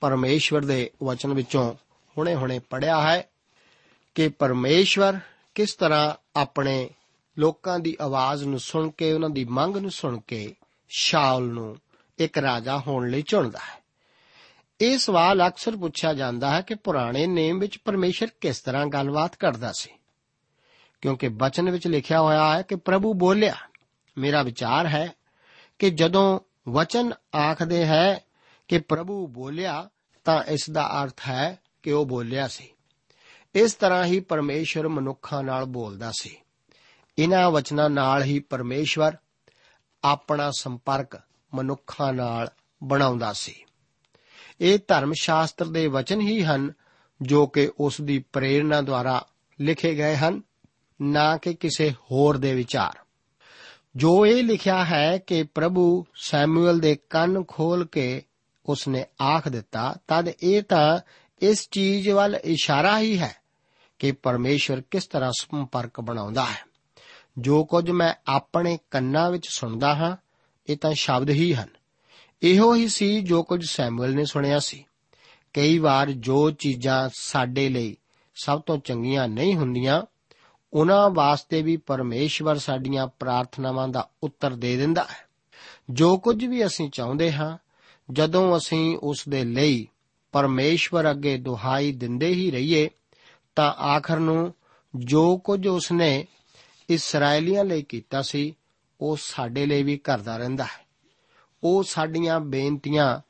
ਪਰਮੇਸ਼ਵਰ ਦੇ ਵਚਨ ਵਿੱਚੋਂ ਹੁਣੇ-ਹੁਣੇ ਪੜਿਆ ਹੈ ਕਿ ਪਰਮੇਸ਼ਵਰ ਕਿਸ ਤਰ੍ਹਾਂ ਆਪਣੇ ਲੋਕਾਂ ਦੀ ਆਵਾਜ਼ ਨੂੰ ਸੁਣ ਕੇ, ਉਹਨਾਂ ਦੀ ਮੰਗ ਨੂੰ ਸੁਣ ਕੇ ਸ਼ਾਉਲ ਨੂੰ ਇੱਕ ਰਾਜਾ ਹੋਣ ਲਈ ਚੁਣਦਾ ਹੈ। ਇਹ ਸਵਾਲ ਅਕਸਰ ਪੁੱਛਿਆ ਜਾਂਦਾ ਹੈ ਕਿ ਪੁਰਾਣੇ ਨੇਮ ਵਿੱਚ ਪਰਮੇਸ਼ਰ ਕਿਸ ਤਰ੍ਹਾਂ ਗੱਲਬਾਤ ਕਰਦਾ ਸੀ। ਕਿਉਂਕਿ ਬਚਨ ਵਿੱਚ ਲਿਖਿਆ ਹੋਇਆ ਹੈ ਕਿ ਪ੍ਰਭੂ ਬੋਲਿਆ, ਮੇਰਾ ਵਿਚਾਰ ਹੈ ਕਿ ਜਦੋਂ ਵਚਨ ਆਖਦੇ ਹੈ ਕਿ ਪ੍ਰਭੂ ਬੋਲਿਆ, ਤਾਂ ਇਸ ਦਾ ਅਰਥ ਹੈ ਕਿ ਉਹ ਬੋਲਿਆ ਸੀ। ਇਸ ਤਰ੍ਹਾਂ ਹੀ ਪਰਮੇਸ਼ਰ ਮਨੁੱਖਾਂ ਨਾਲ ਬੋਲਦਾ ਸੀ। ਇਹਨਾਂ ਵਚਨਾਂ ਨਾਲ ਹੀ ਪਰਮੇਸ਼ਵਰ ਆਪਣਾ ਸੰਪਰਕ ਮਨੁੱਖਾਂ ਨਾਲ ਬਣਾਉਂਦਾ ਸੀ। ਇਹ ਧਰਮ ਸ਼ਾਸਤਰ ਦੇ ਵਚਨ ਹੀ ਹਨ ਜੋ ਕਿ ਉਸ ਦੀ ਪ੍ਰੇਰਣਾ ਦੁਆਰਾ ਲਿਖੇ ਗਏ ਹਨ, ਨਾ ਕਿ ਕਿਸੇ ਹੋਰ ਦੇ ਵਿਚਾਰ। ਜੋ ਇਹ ਲਿਖਿਆ ਹੈ ਕਿ ਪ੍ਰਭੂ ਸੈਮੂਅਲ ਦੇ ਕੰਨ ਖੋਲ ਕੇ ਉਸਨੇ ਆਖ ਦਿੱਤਾ, ਤਦ ਇਹ ਤਾਂ ਇਸ ਚੀਜ਼ ਵੱਲ ਇਸ਼ਾਰਾ ਹੀ ਹੈ ਕਿ ਪਰਮੇਸ਼ਰ ਕਿਸ ਤਰ੍ਹਾਂ ਸੰਪਰਕ ਬਣਾਉਂਦਾ ਹੈ। ਜੋ ਕੁਝ ਮੈਂ ਆਪਣੇ ਕੰਨਾਂ ਵਿੱਚ ਸੁਣਦਾ ਹਾਂ, ਇਹ ਤਾਂ ਸ਼ਬਦ ਹੀ ਹਨ। ਇਹੋ ਹੀ ਸੀ ਜੋ ਕੁਝ ਸੈਮੂਅਲ ਨੇ ਸੁਣਿਆ ਸੀ। ਕਈ ਵਾਰ ਜੋ ਚੀਜ਼ਾਂ ਸਾਡੇ ਲਈ ਸਭ ਤੋਂ ਚੰਗੀਆਂ ਨਹੀਂ ਹੁੰਦੀਆਂ, ਉਹਨਾਂ ਵਾਸਤੇ ਵੀ ਪਰਮੇਸ਼ਵਰ ਸਾਡੀਆਂ ਪ੍ਰਾਰਥਨਾਵਾਂ ਦਾ ਉੱਤਰ ਦੇ ਦਿੰਦਾ ਹੈ। ਜੋ ਕੁਝ ਵੀ ਅਸੀਂ ਚਾਹੁੰਦੇ ਹਾਂ, ਜਦੋਂ ਅਸੀਂ ਉਸ ਦੇ ਲਈ ਪਰਮੇਸ਼ਵਰ ਅੱਗੇ ਦੁਹਾਈ ਦਿੰਦੇ ਹੀ ਰਹੀਏ, ਤਾਂ ਆਖਰ ਨੂੰ ਜੋ ਕੁਝ ਉਸ ਨੇ ਇਸرائیਲੀਆਂ ਲਈ ਕੀਤਾ ਸੀ, ਉਹ ਸਾਡੇ ਲਈ ਵੀ ਕਰਦਾ ਰਹਿੰਦਾ ਹੈ। ਉਹ ਸਾਡੀਆਂ ਬੇਨਤੀਆਂ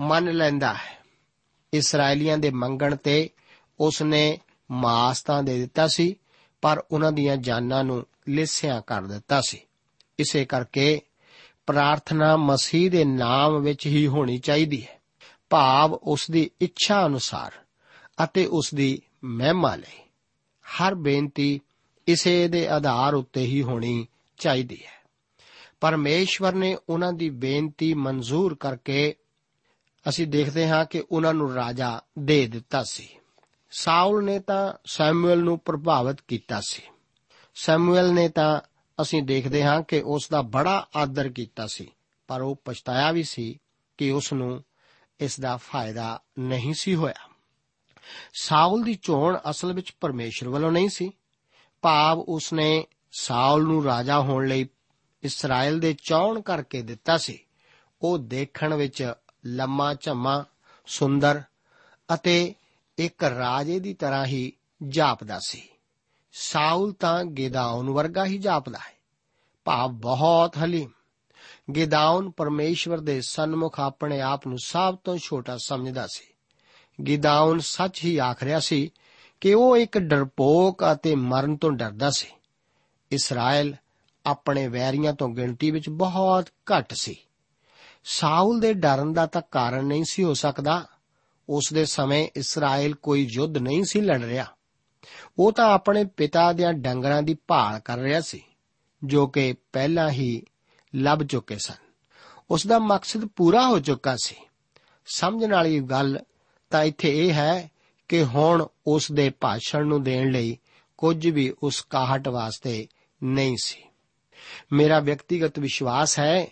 ਮੰਨ ਲੈਂਦਾ ਹੈ। ਇਸرائیਲੀਆਂ ਦੇ ਮੰਗਣ ਤੇ ਉਸ ਨੇ ਮਾਸ ਤਾਂ ਦੇ ਦਿੱਤਾ ਸੀ, ਪਰ ਉਹਨਾਂ ਦੀਆਂ ਜਾਨਾਂ ਨੂੰ ਲਿਸਿਆਂ ਕਰ ਦਿੱਤਾ ਸੀ। ਇਸੇ ਕਰਕੇ ਪ੍ਰਾਰਥਨਾ ਮਸੀਹ ਦੇ ਨਾਮ ਵਿੱਚ ਹੀ ਹੋਣੀ ਚਾਹੀਦੀ ਹੈ। ਭਾਵ ਉਸ ਦੀ ਇੱਛਾ ਅਨੁਸਾਰ ਅਤੇ ਉਸ ਦੀ ਮਹਿਮਾ ਲਈ। ਹਰ ਬੇਨਤੀ ਇਸੇ ਦੇ ਆਧਾਰ ਉੱਤੇ ਹੀ ਹੋਣੀ ਚਾਹੀਦੀ ਹੈ। ਪਰਮੇਸ਼ਵਰ ਨੇ ਉਹਨਾਂ ਦੀ ਬੇਨਤੀ ਮਨਜ਼ੂਰ ਕਰਕੇ ਅਸੀਂ ਦੇਖਦੇ ਹਾਂ ਕਿ ਉਹਨਾਂ ਨੂੰ ਰਾਜਾ ਦੇ ਦਿੱਤਾ ਸੀ। ਸਾਊਲ ਨੇ ਤਾਂ ਸੈਮੂਅਲ ਨੂੰ ਪ੍ਰਭਾਵਿਤ ਕੀਤਾ ਸੀ। ਸੈਮੂਅਲ ਨੇ ਤਾਂ ਅਸੀਂ ਦੇਖਦੇ ਹਾਂ ਕਿ ਉਸ ਦਾ ਬੜਾ ਆਦਰ ਕੀਤਾ ਸੀ, ਪਰ ਉਹ ਪਛਤਾਇਆ ਵੀ ਸੀ ਕਿ ਉਸ ਨੂੰ ਇਸ ਦਾ ਫਾਇਦਾ ਨਹੀਂ ਸੀ ਹੋਇਆ। ਸਾਊਲ ਦੀ ਚੋਣ ਅਸਲ ਵਿੱਚ ਪਰਮੇਸ਼ਰ ਵੱਲੋਂ ਨਹੀਂ ਸੀ। ਭਾਵ ਉਸ ਨੇ ਸਾਊਲ ਨੂੰ ਰਾਜਾ ਹੋਣ ਲਈ ਇਸਰਾਇਲ ਦੇ ਚੌਣ ਕਰਕੇ ਦਿੱਤਾ ਸੀ। ਉਹ ਦੇਖਣ ਵਿੱਚ ਲੰਮਾ ਝੰਮਾ, ਸੁੰਦਰ ਅਤੇ ਇੱਕ ਰਾਜੇ ਦੀ ਤਰ੍ਹਾਂ ਹੀ ਜਾਪਦਾ ਸੀ। ਸਾਊਲ ਤਾਂ ਗਿਦਾਉਨ ਵਰਗਾ ਹੀ ਜਾਪਦਾ ਹੈ। ਭਾਵ ਬਹੁਤ ਹਲੀਮ। ਗਿਦਾਉਨ ਪਰਮੇਸ਼ਵਰ ਦੇ ਸਨਮੁਖ ਆਪਣੇ ਆਪ ਨੂੰ ਸਭ ਤੋਂ ਛੋਟਾ ਸਮਝਦਾ ਸੀ। ਗਿਦਾਉਨ ਸੱਚ ਹੀ ਆਖ ਰਿਹਾ ਸੀ ਕਿ ਉਹ ਇੱਕ ਡਰਪੋਕ ਅਤੇ ਮਰਨ ਤੋਂ ਡਰਦਾ ਸੀ। ਇਸਰਾਇਲ ਆਪਣੇ ਵੈਰੀਆਂ ਤੋਂ ਗਿਣਤੀ ਵਿੱਚ ਬਹੁਤ ਘੱਟ ਸੀ। ਸਾਊਲ ਦੇ ਡਰਨ ਦਾ ਤਾਂ ਕਾਰਨ ਨਹੀਂ ਸੀ ਹੋ ਸਕਦਾ। ਉਸ ਦੇ ਸਮੇਂ ਇਸਰਾਇਲ ਕੋਈ ਯੁੱਧ ਨਹੀਂ ਸੀ ਲੜ ਰਿਹਾ। ਉਹ ਤਾਂ ਆਪਣੇ ਪਿਤਾ ਦੀਆਂ ਡੰਗਰਾਂ ਦੀ ਭਾਲ ਕਰ ਰਿਹਾ ਸੀ, ਜੋ ਕਿ ਪਹਿਲਾਂ ਹੀ ਲੱਭ ਚੁੱਕੇ ਸਨ। ਉਸ ਦਾ ਮਕਸਦ ਪੂਰਾ ਹੋ ਚੁੱਕਾ ਸੀ। ਸਮਝਣ ਵਾਲੀ ਗੱਲ ਤਾਂ ਇੱਥੇ ਇਹ ਹੈ ਕਿ ਹੁਣ ਉਸ ਦੇ ਭਾਸ਼ਣ ਨੂੰ ਦੇਣ ਲਈ ਕੁਝ ਵੀ ਉਸ ਕਾਹਟ ਵਾਸਤੇ ਨਹੀਂ ਸੀ। ਮੇਰਾ ਵਿਅਕਤੀਗਤ ਵਿਸ਼ਵਾਸ ਹੈ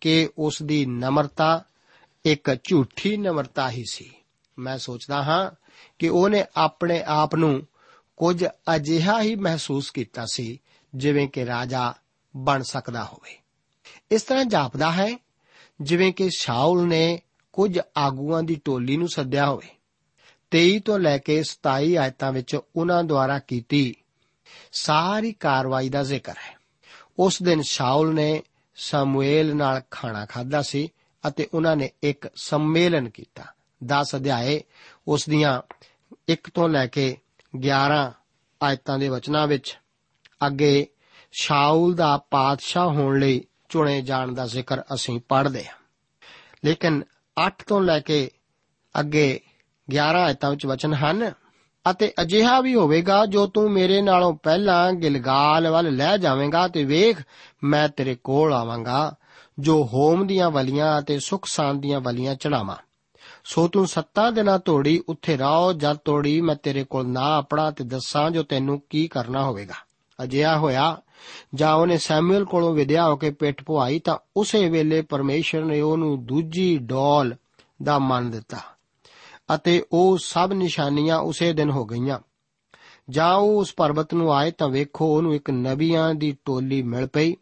ਕਿ ਉਸ ਦੀ ਨਮਰਤਾ ਇੱਕ ਝੂਠੀ ਨਮਰਤਾ ਹੀ ਸੀ। ਮੈਂ ਸੋਚਦਾ ਹਾਂ ਕਿ ਉਹਨੇ ਆਪਣੇ ਆਪ ਨੂੰ ਕੁਝ ਅਜਿਹਾ ਹੀ ਮਹਿਸੂਸ ਕੀਤਾ ਸੀ, ਜਿਵੇਂ ਕਿ ਰਾਜਾ ਬਣ ਸਕਦਾ ਹੋਵੇ। ਇਸ ਤਰ੍ਹਾਂ ਜਾਪਦਾ ਹੈ, ਜਿਵੇਂ ਕਿ ਸ਼ਾਉਲ ਨੇ ਕੁਝ ਆਗੂਆਂ ਦੀ ਟੋਲੀ ਨੂੰ ਸੱਦਿਆ ਹੋਵੇ। 23 ਤੋਂ ਲੈ ਕੇ 27 ਆਇਤਾਂ ਵਿੱਚ ਉਹਨਾਂ ਦੁਆਰਾ ਕੀਤੀ ਸਾਰੀ ਕਾਰਵਾਈ ਦਾ ਜ਼ਿਕਰ ਹੈ। ਉਸ ਦਿਨ ਸ਼ਾਉਲ ਨੇ ਸਮੂਏਲ ਨਾਲ ਖਾਣਾ ਖਾਦਾ ਸੀ ਅਤੇ ਉਹਨਾਂ ਨੇ ਇੱਕ ਸੰਮੇਲਨ ਕੀਤਾ। 10 ਅਧਿਆਏ, ਉਸ ਦੀਆਂ 1 ਤੋਂ ਲੈ ਕੇ 11 ਆਇਤਾਂ ਦੇ ਵਚਨਾਂ ਵਿੱਚ ਅੱਗੇ ਸ਼ਾਉਲ ਦਾ ਪਾਤਸ਼ਾਹ ਹੋਣ ਲਈ ਚੁਣੇ ਜਾਣ ਦਾ ਜ਼ਿਕਰ ਅਸੀਂ ਪੜ੍ਹਦੇ ਹਾਂ। ਲੇਕਿਨ 8 ਤੋਂ ਲੈ ਕੇ ਅੱਗੇ 11 ਆਇਤਾਂ ਵਿੱਚ ਵਚਨ ਹਨ, ਅਤੇ ਅਜਿਹਾ ਵੀ ਹੋਵੇਗਾ, ਜੋ ਤੂੰ ਮੇਰੇ ਨਾਲੋਂ ਪਹਿਲਾਂ ਗਿਲਗਾਲ ਵੱਲ ਲੈ ਜਾਵੇਂਗਾ ਤੇ ਵੇਖ, ਮੈਂ ਤੇਰੇ ਕੋਲ ਆਵਾਂਗਾ, ਜੋ ਹੋਮ ਦੀਆਂ ਵਲੀਆਂ ਅਤੇ ਸੁਖ ਸਾਂਦ ਦੀਆਂ ਵਲੀਆਂ ਚੜਾਵਾਂ ਸੋ ਤੂੰ ਸੱਤਾ ਦਿਨਾਂ ਤੋੜੀ ਉੱਥੇ ਰਹੋ, ਜਦ ਤੋੜੀ ਮੈਂ ਤੇਰੇ ਕੋਲ ਨਾ ਆਪਣਾ ਤੇ ਦੱਸਾਂ ਜੋ ਤੈਨੂੰ ਕੀ ਕਰਨਾ ਹੋਵੇਗਾ। ਅਜਿਹਾ ਹੋਇਆ, ਜਾਂ ਉਹਨੇ ਸੈਮੂਅਲ ਕੋਲੋਂ ਵਿਦਿਆ ਹੋ ਕੇ ਪਿੱਠ ਪੁਆਈ, ਤਾਂ ਉਸੇ ਵੇਲੇ ਪਰਮੇਸ਼ਰ ਨੇ ਉਹਨੂੰ ਦੂਜੀ ਡੋਲ ਦਾ ਮੰਨ ਦਿੱਤਾ। ਅਤੇ ਉਹ ਸਭ ਨਿਸ਼ਾਨੀਆਂ ਉਸੇ ਦਿਨ ਹੋ ਗਈਆਂ। ਜਾਂ ਉਹ ਉਸ ਪਰਬਤ ਨੂੰ ਆਏ ਤਾਂ ਵੇਖੋ, ਉਹਨੂੰ ਇੱਕ ਨਬੀਆਂ ਦੀ ਟੋਲੀ ਮਿਲ ਪਈ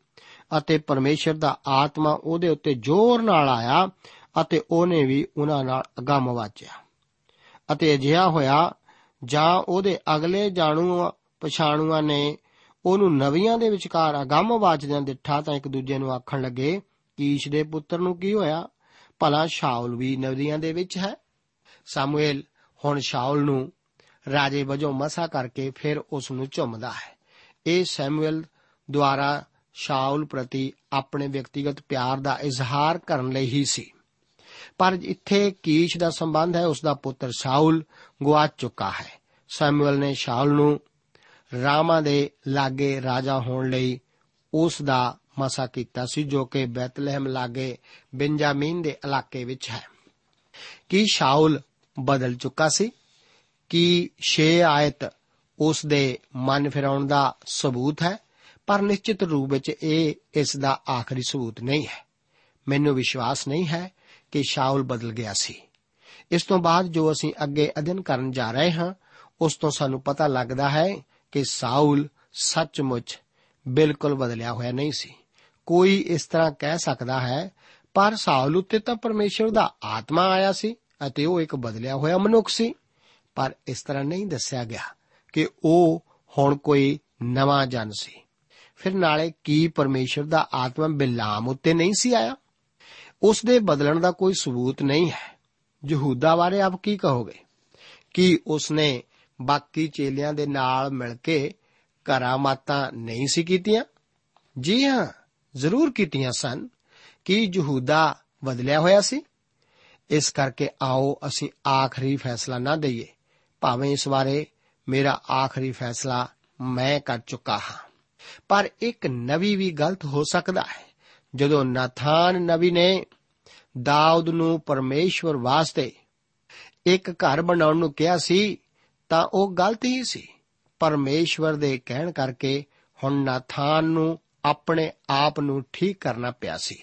ਅਤੇ ਪਰਮੇਸ਼ਰ ਦਾ ਆਤਮਾ ਉਹਦੇ ਉੱਤੇ ਜ਼ੋਰ ਨਾਲ ਆਇਆ ਅਤੇ ਉਹਨੇ ਵੀ ਉਹਨਾਂ ਨਾਲ ਅਗੰਮ ਵਾਚਿਆ ਅਤੇ ਅਜਿਹਾ ਹੋਇਆ, ਜਾਂ ਉਹਦੇ ਅਗਲੇ ਜਾਣੂ ਪਛਾਣੂਆਂ ਨੇ ਉਹਨੂੰ ਨਵੀਆਂ ਦੇ ਵਿਚਕਾਰ ਅਗੰਮ ਵਾਚਦਿਆਂ ਦਿੱਠਾ ਤਾਂ ਇੱਕ ਦੂਜੇ ਨੂੰ ਆਖਣ ਲੱਗੇ ਕੀਸ਼ ਦੇ ਪੁੱਤਰ ਨੂੰ ਕੀ ਹੋਇਆ? ਭਲਾ ਸ਼ਾਉਲ ਵੀ ਨਵੀਆਂ ਦੇ ਵਿੱਚ ਹੈ? ਸਾਮੂਏਲ, ਹੁਣ ਸ਼ਾਉਲ ਨੂੰ ਰਾਜੇ ਵਜੋਂ ਮਸਾ ਕਰਕੇ ਫਿਰ ਉਸ ਨੂੰ ਝੁੰਮਦਾ ਹੈ। ਇਹ ਸੈਮੂਅਲ ਦੁਆਰਾ ਸ਼ਾਉਲ ਪ੍ਰਤੀ ਆਪਣੇ ਵਿਅਕਤੀਗਤ ਪਿਆਰ ਦਾ ਇਜ਼ਹਾਰ ਕਰਨ ਲਈ ਹੀ ਸੀ। ਪਰ ਇੱਥੇ ਕੀਸ਼ ਦਾ ਸੰਬੰਧ ਹੈ ਉਸ ਦਾ ਪੁੱਤਰ ਸ਼ਾਉਲ ਗਵਾਚ ਚੁੱਕਾ ਹੈ। ਸੈਮੂਅਲ ਨੇ ਸ਼ਾਉਲ ਨੂੰ ਰਾਮਾ ਦੇ ਲਾਗੇ ਰਾਜਾ ਹੋਣ ਲਈ ਉਸ ਦਾ ਮਸਾ ਕੀਤਾ ਸੀ, ਜੋ ਕਿ ਬੈਤਲਹਿਮ ਲਾਗੇ ਬੈਂਜਾਮੀਨ ਦੇ ਇਲਾਕੇ ਵਿੱਚ ਹੈ। ਕੀ ਸ਼ਾਉਲ ਬਦਲ ਚੁੱਕਾ ਸੀ ਕਿ 6 ਆਇਤ ਉਸ ਦੇ ਮਨ ਫਿਰਾਉਣ ਦਾ ਸਬੂਤ ਹੈ, ਪਰ ਨਿਸ਼ਚਿਤ ਰੂਪ ਵਿੱਚ ਇਹ ਇਸ ਦਾ ਆਖਰੀ ਸਬੂਤ ਨਹੀਂ ਹੈ। ਮੈਨੂੰ ਵਿਸ਼ਵਾਸ ਨਹੀਂ ਹੈ ਕਿ ਸ਼ਾਉਲ ਬਦਲ ਗਿਆ ਸੀ। ਇਸ ਤੋਂ ਬਾਅਦ ਜੋ ਅਸੀਂ ਅੱਗੇ ਅਧਿਨ ਕਰਨ ਜਾ ਰਹੇ ਹਾਂ, ਉਸ ਤੋਂ ਸਾਨੂੰ ਪਤਾ ਲੱਗਦਾ ਹੈ ਕਿ ਸਾਊਲ ਸੱਚਮੁੱਚ ਬਿਲਕੁਲ ਬਦਲਿਆ ਹੋਇਆ ਨਹੀਂ ਸੀ। ਕੋਈ ਇਸ ਤਰ੍ਹਾਂ ਕਹਿ ਸਕਦਾ ਹੈ, ਪਰ ਸਾਊਲ ਉੱਤੇ ਤਾਂ ਪਰਮੇਸ਼ਰ ਦਾ ਆਤਮਾ ਆਇਆ ਸੀ। ਅਤੇ ਉਹ ਇੱਕ ਬਦਲਿਆ ਹੋਇਆ ਮਨੁੱਖ ਸੀ। ਪਰ ਇਸ ਤਰ੍ਹਾਂ ਨਹੀਂ ਦੱਸਿਆ ਗਿਆ ਕਿ ਉਹ ਹੁਣ ਕੋਈ ਨਵਾਂ ਜਨ ਸੀ। ਫਿਰ ਨਾਲੇ ਕੀ ਪਰਮੇਸ਼ਰ ਦਾ ਆਤਮਾ ਬਿਲਾਮ ਉੱਤੇ ਨਹੀਂ ਸੀ ਆਇਆ? ਉਸ ਦੇ ਬਦਲਣ ਦਾ ਕੋਈ ਸਬੂਤ ਨਹੀਂ ਹੈ। ਯਹੂਦਾ ਬਾਰੇ ਆਪ ਕੀ ਕਹੋਗੇ? ਕਿ ਉਸਨੇ ਬਾਕੀ ਚੇਲਿਆਂ ਦੇ ਨਾਲ ਮਿਲ ਕੇ ਕਰਾਮਾਤਾਂ ਨਹੀਂ ਸੀ ਕੀਤੀਆਂ? ਜੀ ਹਾਂ, ਜ਼ਰੂਰ ਕੀਤੀਆਂ ਸਨ ਕਿ ਯਹੂਦਾ ਬਦਲਿਆ ਹੋਇਆ ਸੀ। ਇਸ ਕਰਕੇ ਆਓ ਅਸੀਂ ਆਖਰੀ ਫੈਸਲਾ ਨਾ ਦਈਏ। ਭਾਵੇਂ ਇਸ ਬਾਰੇ ਮੇਰਾ ਆਖਰੀ ਫੈਸਲਾ ਮੈਂ ਕਰ ਚੁੱਕਾ ਹਾਂ। ਪਰ ਇੱਕ ਨਵੀ ਵੀ ਗਲਤ ਹੋ ਸਕਦਾ ਹੈ। ਜਦੋਂ ਨਾਥਾਨ ਨਬੀ ਨੇ ਦਾਊਦ ਨੂੰ ਪਰਮੇਸ਼ਵਰ ਵਾਸਤੇ ਇੱਕ ਘਰ ਬਣਾਉਣ ਨੂੰ ਕਿਹਾ ਸੀ, ਤਾਂ ਉਹ ਗਲਤ ਹੀ ਸੀ। ਪਰਮੇਸ਼ਵਰ ਦੇ ਕਹਿਣ ਕਰਕੇ ਹੁਣ ਨਾਥਾਨ ਨੂੰ ਆਪਣੇ ਆਪ ਨੂੰ ਠੀਕ ਕਰਨਾ ਪਿਆ ਸੀ।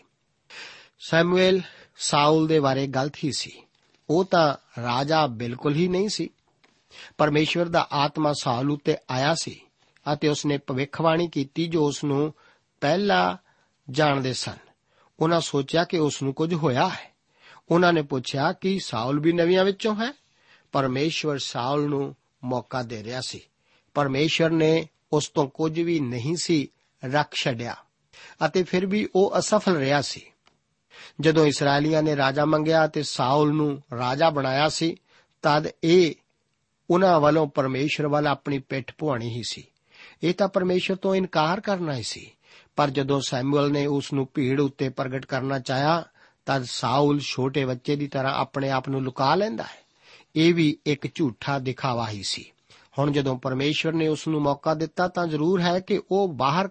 ਸੈਮੂਅਲ ਸਾਊਲ ਦੇ ਬਾਰੇ ਗਲਤ ਹੀ ਸੀ। ਉਹ ਤਾਂ ਰਾਜਾ ਬਿਲਕੁਲ ਹੀ ਨਹੀਂ ਸੀ। ਪਰਮੇਸ਼ਵਰ ਦਾ ਆਤਮਾ ਸਾਊਲ ਉੱਤੇ ਆਇਆ ਸੀ ਅਤੇ ਉਸਨੇ ਭਵਿੱਖਬਾਣੀ ਕੀਤੀ ਜੋ ਉਸ ਨੂੰ ਪਹਿਲਾਂ ਜਾਣਦੇ ਸਨ। ਉਹਨਾਂ ਸੋਚਿਆ ਕਿ ਉਸ ਨੂੰ ਕੁਝ ਹੋਇਆ ਹੈ। ਉਹਨਾਂ ਨੇ ਪੁੱਛਿਆ ਕਿ ਸਾਊਲ ਵੀ ਨਵੀਆਂ ਵਿੱਚੋਂ ਹੈ? ਪਰਮੇਸ਼ਵਰ ਸਾਊਲ ਨੂੰ ਮੌਕਾ ਦੇ ਰਿਹਾ ਸੀ। ਪਰਮੇਸ਼ਵਰ ਨੇ ਉਸ ਤੋਂ ਕੁਝ ਵੀ ਨਹੀਂ ਸੀ ਰੱਖ ਛੱਡਿਆ ਅਤੇ ਫਿਰ ਵੀ ਉਹ ਅਸਫਲ ਰਿਹਾ ਸੀ। ਜਦੋਂ ਇਸرائیਲੀਆਂ ਨੇ ਰਾਜਾ ਮੰਗਿਆ ਤੇ ਸਾਊਲ ਨੂੰ ਰਾਜਾ ਬਣਾਇਆ ਸੀ, ਤਦ ਇਹ ਉਹਨਾਂ ਵੱਲੋਂ ਪਰਮੇਸ਼ਰ ਵੱਲ ਆਪਣੀ ਪਿੱਠ ਪੁਆਣੀ ਹੀ ਸੀ। ਇਹ ਤਾਂ ਪਰਮੇਸ਼ਰ ਤੋਂ ਇਨਕਾਰ ਕਰਨਾ ਹੀ ਸੀ। ਪਰ ਜਦੋਂ ਸੈਮੂਅਲ ਨੇ ਉਸ ਨੂੰ ਭੀੜ ਉੱਤੇ ਪ੍ਰਗਟ ਕਰਨਾ ਚਾਹਿਆ, ਤਦ ਸਾਊਲ ਛੋਟੇ ਬੱਚੇ ਦੀ ਤਰ੍ਹਾਂ ਆਪਣੇ ਆਪ ਨੂੰ ਲੁਕਾ ਲੈਂਦਾ ਹੈ। ਇਹ ਵੀ ਇੱਕ ਝੂਠਾ ਦਿਖਾਵਾ ਹੀ ਸੀ। ਹੁਣ ਜਦੋਂ ਪਰਮੇਸ਼ਰ ਨੇ ਉਸ ਨੂੰ ਮੌਕਾ ਦਿੱਤਾ ਤਾਂ ਜ਼ਰੂਰ ਹੈ ਕਿ ਉਹ ਬਾਹਰ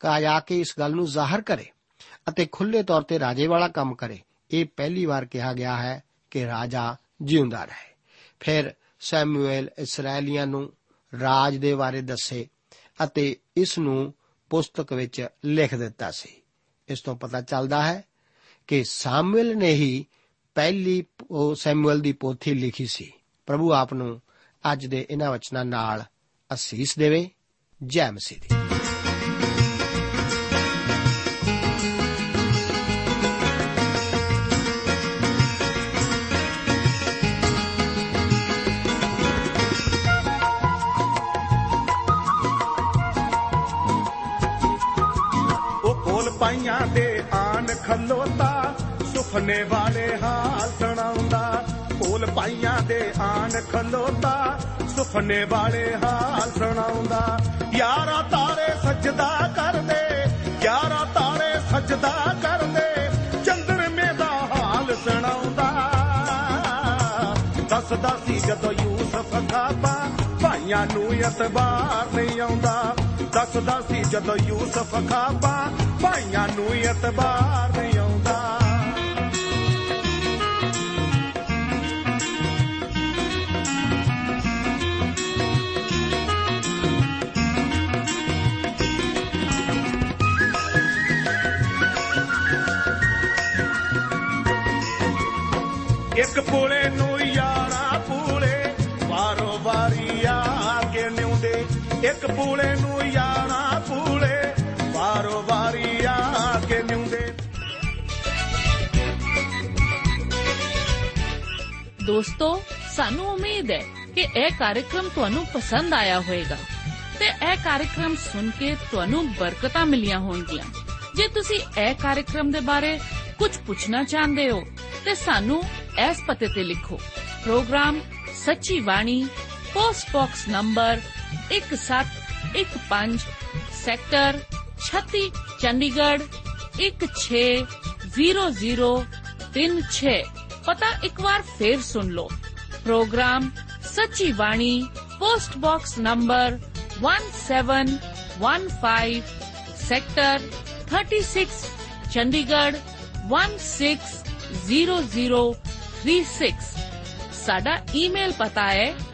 ਕਾ ਜਾ ਕੇ ਇਸ ਗੱਲ ਨੂੰ ਜ਼ਾਹਰ ਕਰੇ। ਅਤੇ ਖੁੱਲੇ ਤੌਰ ਤੇ ਰਾਜੇ ਵਾਲਾ ਕੰਮ ਕਰੇ। ਇਹ ਪਹਿਲੀ ਵਾਰ ਕਿਹਾ ਗਿਆ ਹੈ ਕਿ ਰਾਜਾ ਜਿਉਂਦਾ ਰਹੇ। ਫਿਰ ਸੈਮੂਅਲ ਇਸرائیਲੀਆਂ ਨੂੰ ਰਾਜ ਦੇ ਬਾਰੇ ਦੱਸੇ ਅਤੇ ਇਸ ਨੂੰ ਪੁਸਤਕ ਵਿੱਚ ਲਿਖ ਦਿੱਤਾ ਸੀ। ਇਸ ਤੋਂ ਪਤਾ ਚੱਲਦਾ ਹੈ ਕਿ ਸਾਮੂਅਲ ਨੇ ਹੀ ਪਹਿਲੀ ਸੈਮੂਅਲ ਦੀ ਪੋਥੀ ਲਿਖੀ ਸੀ। ਪ੍ਰਭੂ ਆਪ ਨੂੰ ਅੱਜ ਦੇ ਇਹਨਾਂ ਵਚਨਾਂ ਨਾਲ ਅਸੀਸ ਦੇਵੇ। ਜੈ ਮਸੀਹ ਦੀ। ਸੁਪਨੇ ਵਾਲੇ ਹਾਲ ਸੁਣਾਉਂਦਾ। ਕੋਲ ਪਾਈਆਂ ਦੇ ਆਨ ਖਲੋਤਾ। ਸੁਪਨੇ ਵਾਲੇ ਹਾਲ ਸੁਣਾਉਂਦਾ। ਯਾਰਾ ਤਾਰੇ ਸਜਦਾ ਕਰਦੇ। ਯਾਰਾ ਤਾਰੇ ਸਜਦਾ ਕਰਦੇ। ਚੰਦਰਮੇ ਦਾ ਹਾਲ ਸੁਣਾਉਂਦਾ। ਦੱਸਦਾ ਸੀ ਜਦੋਂ ਯੂਸਫ ਖਾਬਾ ਭਾਈਆਂ ਨੂੰ ਇਤਬਾਰ ਨਹੀਂ ਆਉਂਦਾ। ਦੱਸਦਾ ਸੀ ਜਦੋਂ ਯੂਸਫ ਖਾਬਾ ਭਾਈਆਂ ਨੂੰ ਇਤਬਾਰ ਨਹੀਂ ਇੱਕ ਪੁਲੇ ਨੂੰ ਯਾਰਾ ਪੂਲੇ, ਵਾਰੋ ਵਾਰੀ ਆ ਕੇ ਨਿਉਂਦੇ। ਦੋਸਤੋ, ਸਾਨੂੰ ਉਮੀਦ ਹੈ ਕਿ ਇਹ ਕਾਰਜਕ੍ਰਮ ਤੁਹਾਨੂੰ ਪਸੰਦ ਆਇਆ ਹੋਵੇਗਾ ਤੇ ਇਹ ਕਾਰਜਕ੍ਰਮ ਸੁਣ ਕੇ ਤੁਹਾਨੂੰ ਬਰਕਤਾਂ ਮਿਲੀਆਂ ਹੋਣਗੀਆਂ। ਜੇ ਤੁਸੀਂ ਇਹ ਕਾਰਜਕ੍ਰਮ ਦੇ ਬਾਰੇ ਕੁਝ ਪੁੱਛਣਾ ਚਾਹੁੰਦੇ ਹੋ, ਤੇ ਸਾਨੂੰ ਇਸ ਪਤੇ ਤੇ ਲਿਖੋ। Programme Sachi Bani, post box number 1715 sector 36 Chandigarh 160036 ਪਤਾ ਇੱਕ ਵਾਰ ਫੇਰ ਸੁਣ ਲਓ programme Sachi Bani post box number 1715 sector 36 Chandigarh 160036 ਸਾਡਾ ਈਮੇਲ ਪਤਾ ਹੈ